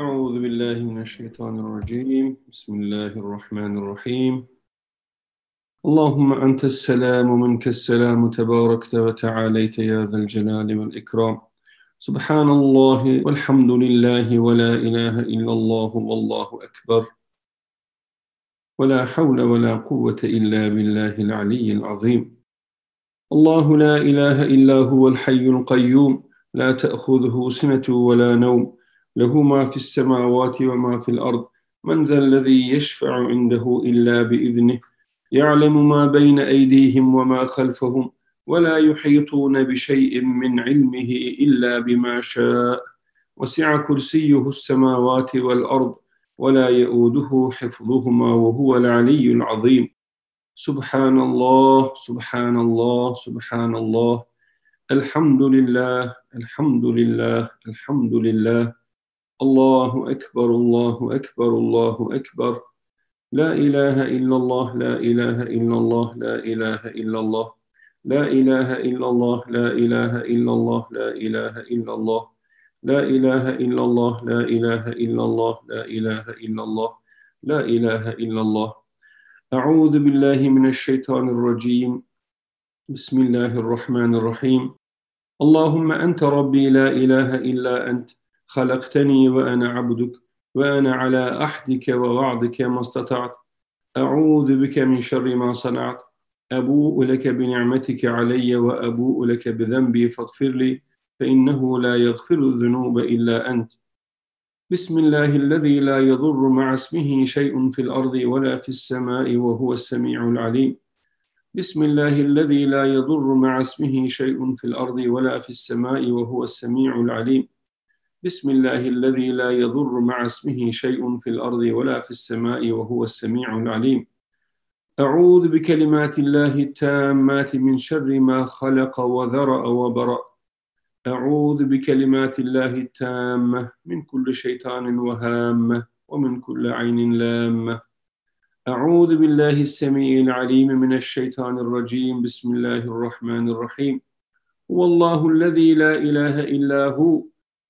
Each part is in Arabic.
أعوذ بالله من الشيطان الرجيم. بسم الله الرحمن الرحيم. اللهم أنت السلام ومنك السلام. تباركت وتعاليت يا ذا الجلال والإكرام. سبحان الله والحمد لله ولا إله إلا الله والله أكبر. ولا حول ولا قوة إلا بالله العلي العظيم. الله لا إله إلا هو الحي القيوم. لا تأخذه سنة ولا نوم. له ما في السماوات وما في الأرض. من ذا الذي يشفع عنده إلا بإذنه؟ يعلم ما بين أيديهم وما خلفهم ولا يحيطون بشيء من علمه إلا بما شاء. وسع كرسيه السماوات والأرض ولا يؤوده حفظهما وهو العلي العظيم. سبحان الله سبحان الله سبحان الله. الحمد لله الحمد لله الحمد لله. الله أكبر الله أكبر الله أكبر لا إله إلا الله لا إله إلا الله لا إله إلا الله لا إله إلا الله لا إله إلا الله لا إله إلا الله لا إله إلا الله لا إله إلا الله لا إله إلا الله لا إله إلا الله أعوذ بالله من الشيطان الرجيم بسم الله الرحمن الرحيم اللهم أنت ربي لا إله إلا أنت خلقتني وأنا عبدك وأنا على أحدك ووعدك ما استطعت. أعوذ بك من شر ما صنعت. أبوء لك بنعمتك علي وأبوء لك بذنبي فاغفر لي فإنه لا يغفر الذنوب إلا أنت. بسم الله الذي لا يضر مع اسمه شيء في الأرض ولا في السماء وهو السميع العليم. بسم الله الذي لا يضر مع اسمه شيء في الأرض ولا في السماء وهو السميع العليم. بسم الله الذي لا يضر مع اسمه شيء في الأرض ولا في السماء وهو السميع العليم. أعوذ بكلمات الله التامات من شر ما خلق وذرأ وبرأ. أعوذ بكلمات الله التامة من كل شيطان وهامة ومن كل عين لامة. أعوذ بالله السميع العليم من الشيطان الرجيم. بسم الله الرحمن الرحيم. هو الله الذي لا إله إلا هو.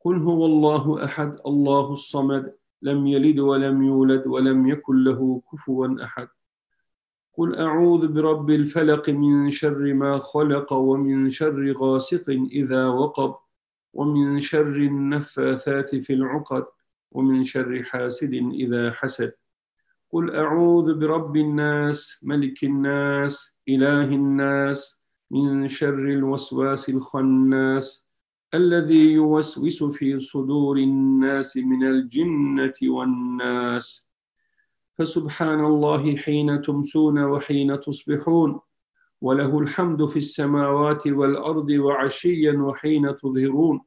قل هو الله أحد الله الصمد لم يلد ولم يولد ولم يكن له كفوا أحد. قل أعوذ برب الفلق من شر ما خلق ومن شر غاسق إذا وقب ومن شر النفاثات في العقد ومن شر حاسد إذا حسد. قل أعوذ برب الناس ملك الناس إله الناس من شر الوسواس الخناس. الذي يوسوس في صدور الناس من الجنة والناس. فسبحان الله حين تمسون وحين تصبحون وله الحمد في السماوات والأرض وعشيا وحين تظهرون.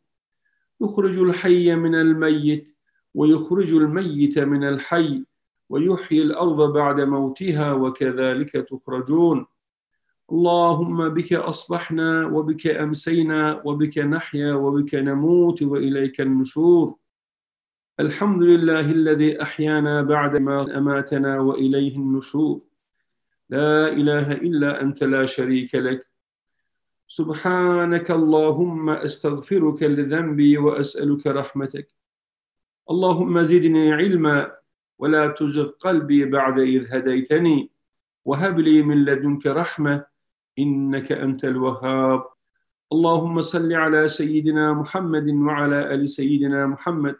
يخرج الحي من الميت ويخرج الميت من الحي ويحيي الأرض بعد موتها وكذلك تخرجون. اللهم بك أصبحنا وبك أمسينا وبك نحيا وبك نموت وإليك النشور. الحمد لله الذي أحيانا بعد ما أماتنا وإليه النشور. لا إله إلا أنت لا شريك لك. سبحانك اللهم أستغفرك لذنبي وأسألك رحمتك. اللهم زدني علما ولا تزغ قلبي بعد إذ هديتني. وهب لي من لدنك رحمة إنك أنت الوهاب. اللهم صل على سيدنا محمد وعلى آل سيدنا محمد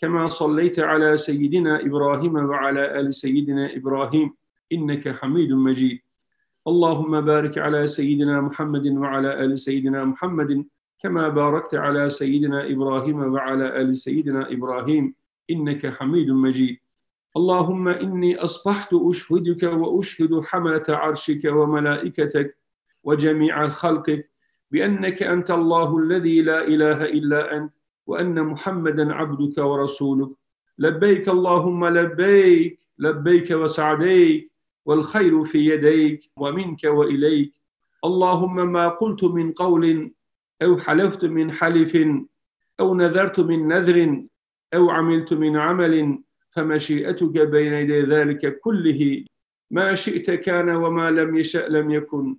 كما صليت على سيدنا إبراهيم وعلى آل سيدنا إبراهيم إنك حميد مجيد. اللهم بارك على سيدنا محمد وعلى آل سيدنا محمد كما باركت على سيدنا إبراهيم وعلى آل سيدنا إبراهيم إنك حميد مجيد. اللهم إني أصبحت أشهدك وأشهد حملة عرشك وملائكتك وجميع خلقك بأنك أنت الله الذي لا إله إلا أنت وأن محمدا عبدك ورسولك. لبيك اللهم لبيك لبيك وسعديك والخير في يديك ومنك وإليك. اللهم ما قلت من قول أو حلفت من حلف أو نذرت من نذر أو عملت من عمل فمشيئتك بين يدي ذلك كله. ما شئت كان وما لم يشأ لم يكن.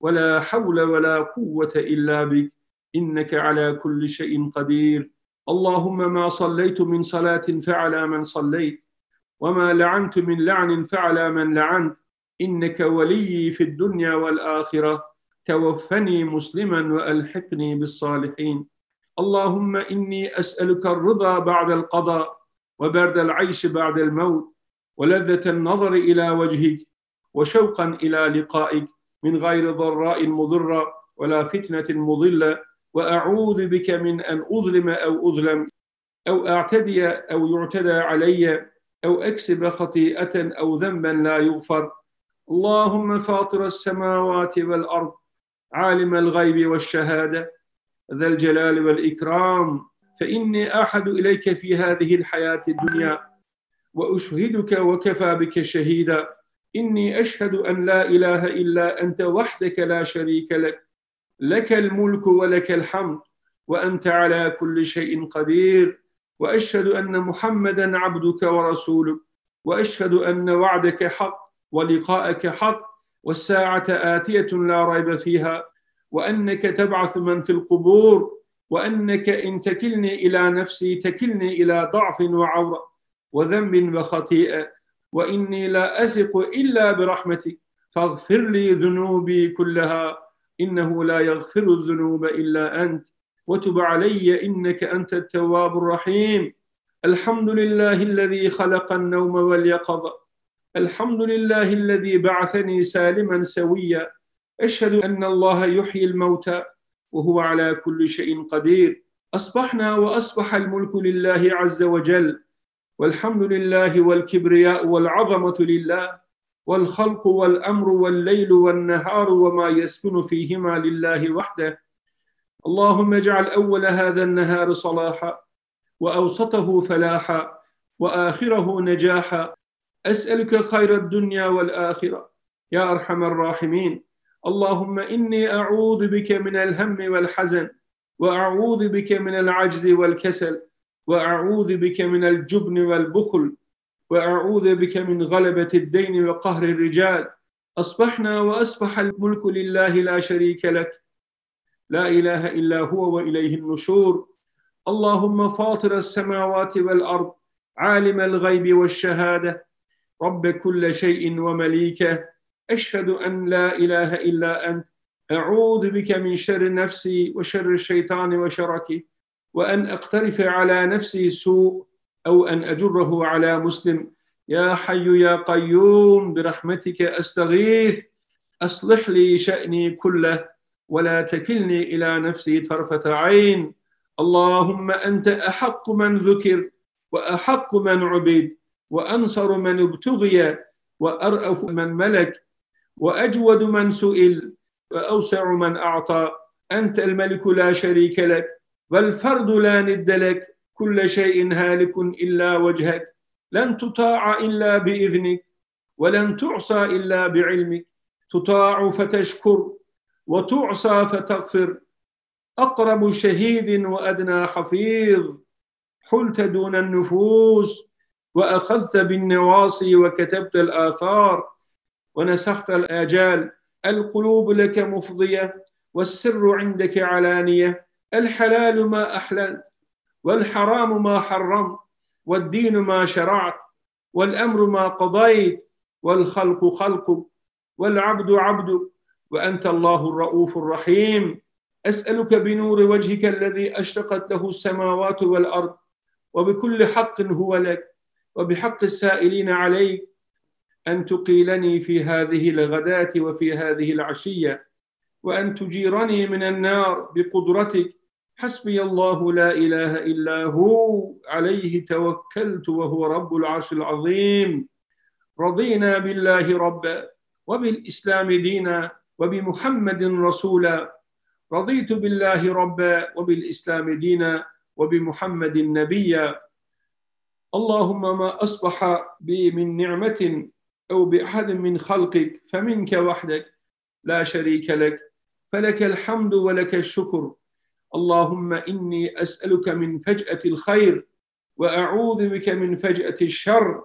ولا حول ولا قوة إلا بك. إنك على كل شيء قدير. اللهم ما صليت من صلاة فعلى من صليت. وما لعنت من لعن فعلى من لعنت. إنك ولي في الدنيا والآخرة. توفني مسلما وألحقني بالصالحين. اللهم إني أسألك الرضا بعد القضاء وبرد العيش بعد الموت. ولذة النظر إلى وجهك. وشوقا إلى لقائك. من غير ضراء مضرة ولا فتنة مضلة وأعوذ بك من أن أظلم أو أظلم أو أعتدي أو يعتدى علي أو أكسب خطيئة أو ذنبا لا يغفر. اللهم فاطر السماوات والأرض عالم الغيب والشهادة ذا الجلال والإكرام. فإني أحد إليك في هذه الحياة الدنيا وأشهدك وكفى بك شهيدا. إني أشهد أن لا إله إلا أنت وحدك لا شريك لك. لك الملك ولك الحمد وأنت على كل شيء قدير. وأشهد أن محمدا عبدك ورسولك. وأشهد أن وعدك حق ولقاءك حق. والساعة آتية لا ريب فيها. وأنك تبعث من في القبور. وأنك إن تكلني إلى نفسي تكلني إلى ضعف وعورة وذنب وخطيئة. وإني لا أثق إلا برحمتك. فاغفر لي ذنوبي كلها إنه لا يغفر الذنوب إلا أنت. وتب علي إنك أنت التواب الرحيم. الحمد لله الذي خلق النوم واليقظة. الحمد لله الذي بعثني سالما سويا. أشهد أن الله يحيي الموتى وهو على كل شيء قدير. أصبحنا وأصبح الملك لله عز وجل. والحمد لله والكبرياء والعظمة لله والخلق والأمر والليل والنهار وما يسكن فيهما لله وحده. اللهم اجعل أول هذا النهار صلاحا وأوسطه فلاحا وآخره نجاحا. أسألك خير الدنيا والآخرة يا أرحم الراحمين. اللهم إني أعوذ بك من الهم والحزن وأعوذ بك من العجز والكسل. وأعوذ بك من الجبن والبخل وأعوذ بك من غلبة الدين وقهر الرجال. أصبحنا وأصبح الملك لله لا شريك لك. لا إله إلا هو وإليه النشور. اللهم فاطر السماوات والأرض عالم الغيب والشهادة. رب كل شيء ومليكه. أشهد أن لا إله إلا أنت. أعوذ بك من شر نفسي وشر الشيطان وشركه وأن أقترف على نفسي سوء أو أن أجره على مسلم. يا حي يا قيوم برحمتك أستغيث. أصلح لي شأني كله ولا تكلني إلى نفسي طرفة عين. اللهم أنت أحق من ذكر وأحق من عبد وأنصر من ابتغي وأرأف من ملك وأجود من سئل وأوسع من أعطى. أنت الملك لا شريك لك. والفرد لا ند لك كل شيء هالك إلا وجهك. لن تطاع إلا بإذنك ولن تعصى إلا بعلمك. تطاع فتشكر وتعصى فتغفر. أقرب شهيد وأدنى حفيظ. حلت دون النفوس وأخذت بالنواصي وكتبت الآثار. ونسخت الآجال القلوب لك مفضية والسر عندك علانية. الحلال ما أحللت والحرام ما حرمت والدين ما شرعت والأمر ما قضيت والخلق خلقك والعبد عبدك وأنت الله الرؤوف الرحيم. أسألك بنور وجهك الذي أشرقت له السماوات والأرض وبكل حق هو لك وبحق السائلين عليك أن تقيلني في هذه الغداة وفي هذه العشية وأن تجيرني من النار بقدرتك حسبي الله لا إله إلا هو عليه توكلت وهو رب العرش العظيم. رضينا بالله ربا وبالإسلام دينا وبمحمد رسولا. رضيت بالله ربا وبالإسلام دينا وبمحمد نبيا اللهم ما أصبح بي من نعمة أو بأحد من خلقك فمنك وحدك لا شريك لك. فلك الحمد ولك الشكر. اللهم إني أسألك من فجأة الخير وأعوذ بك من فجأة الشر.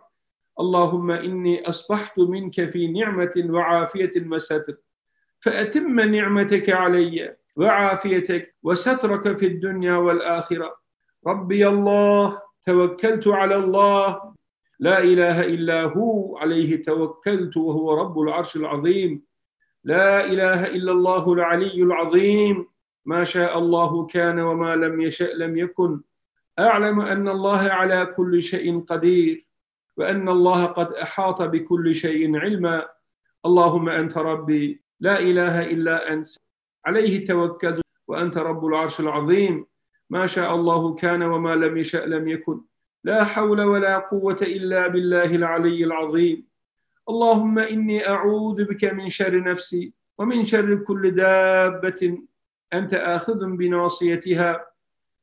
اللهم إني أصبحت منك في نعمة وعافية وستر. فأتم نعمتك علي وعافيتك وسترك في الدنيا والآخرة. ربي الله توكلت على الله. لا إله إلا هو عليه توكلت وهو رب العرش العظيم. لا إله إلا الله العلي العظيم. ما شاء الله كان وما لم يشأ لم يكن. أعلم أن الله على كل شيء قدير وأن الله قد أحاط بكل شيء علما. اللهم أنت ربي لا إله إلا أنت. عليه توكلت وأنت رب العرش العظيم. ما شاء الله كان وما لم يشأ لم يكن. لا حول ولا قوة إلا بالله العلي العظيم. اللهم إني أعوذ بك من شر نفسي ومن شر كل دابة أنت آخذ بناصيتها.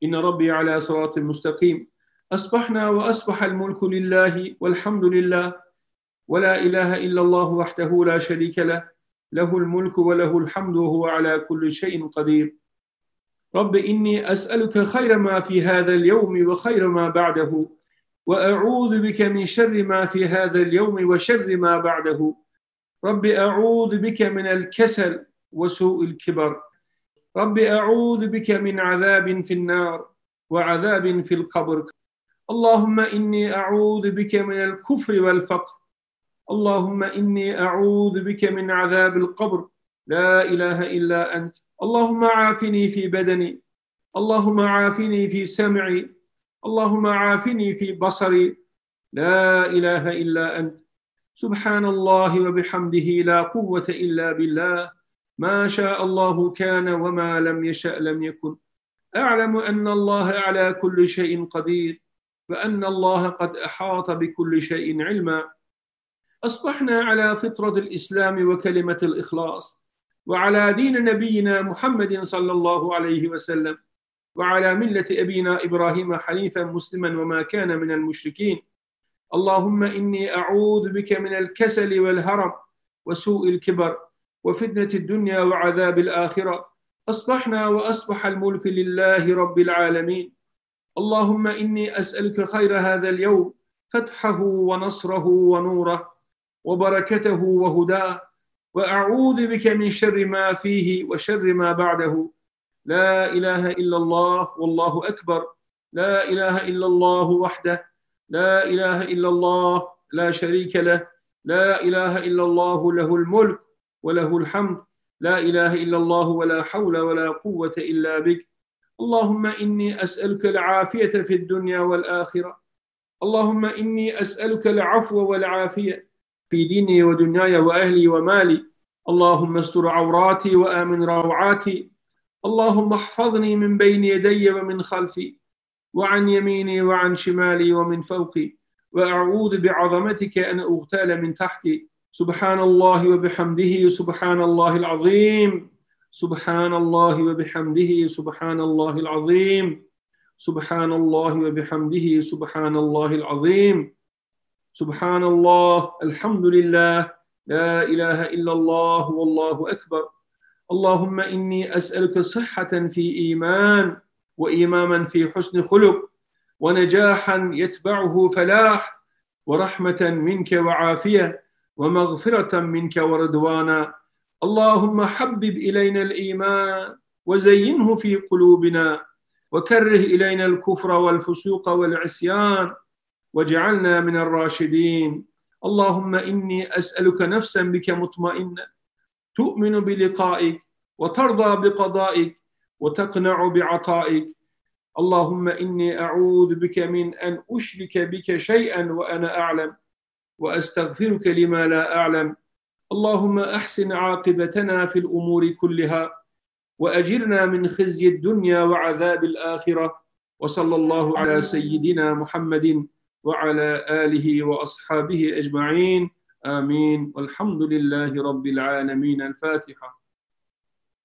إن ربي على صراط مستقيم. أصبحنا وأصبح الملك لله والحمد لله. ولا إله إلا الله وحده لا شريك له. له الملك وله الحمد وهو على كل شيء قدير. رب إني أسألك خير ما في هذا اليوم وخير ما بعده. وأعوذ بك من شر ما في هذا اليوم وشر ما بعده. رب أعوذ بك من الكسل وسوء الكبر. رب أعوذ بك من عذاب في النار وعذاب في القبر. اللهم إني أعوذ بك من الكفر والفقر. اللهم إني أعوذ بك من عذاب القبر. لا إله إلا أنت. اللهم عافني في بدني. اللهم عافني في سمعي. اللهم عافني في بصري. لا إله إلا أنت. سبحان الله وبحمده لا قوة إلا بالله. ما شاء الله كان وما لم يشأ لم يكن. أعلم أن الله على كل شيء قدير وأن الله قد أحاط بكل شيء علما. أصبحنا على فطرة الإسلام وكلمة الإخلاص وعلى دين نبينا محمد صلى الله عليه وسلم وعلى ملة أبينا إبراهيم حنيفا مسلما وما كان من المشركين. اللهم إني أعوذ بك من الكسل والهرم وسوء الكبر. وفتنة الدنيا وعذاب الآخرة. أصبحنا وأصبح الملك لله رب العالمين. اللهم إني أسألك خير هذا اليوم فتحه ونصره ونوره وبركته وهداه وأعوذ بك من شر ما فيه وشر ما بعده. لا إله إلا الله والله أكبر. لا إله إلا الله وحده. لا إله إلا الله لا شريك له. لا إله إلا الله له الملك. وله الحمد. لا إله إلا الله ولا حول ولا قوة إلا بك. اللهم إني أسألك العافية في الدنيا والآخرة. اللهم إني أسألك العفو والعافية في ديني ودنياي وأهلي ومالي. اللهم استر عوراتي وآمن روعاتي. اللهم احفظني من بين يدي ومن خلفي. وعن يميني وعن شمالي ومن فوقي. وأعوذ بعظمتك أن أغتال من تحتي. سبحان الله وبحمده سبحان الله العظيم. سبحان الله وبحمده سبحان الله العظيم. سبحان الله وبحمده سبحان الله العظيم. سبحان الله الحمد لله لا إله إلا الله والله أكبر. اللهم إني أسألك صحة في إيمان وإماما في حسن خلق ونجاحا يتبعه فلاح ورحمة منك وعافية. ومغفرة منك ورضوانا. اللهم حبب إلينا الإيمان وزينه في قلوبنا وكره إلينا الكفر والفسوق والعصيان واجعلنا من الراشدين. اللهم إني أسألك نفسا بك مطمئنة تؤمن بلقائك وترضى بقضائك وتقنع بعطائك. اللهم إني أعوذ بك من أن أشرك بك شيئا وأنا أعلم. وأستغفرك لما لا أعلم. اللهم أحسن عاقبتنا في الأمور كلها وأجرنا من خزي الدنيا وعذاب الآخرة. وصلى الله على سيدنا محمد وعلى آله وأصحابه أجمعين. آمين. والحمد لله رب العالمين. الفاتحة.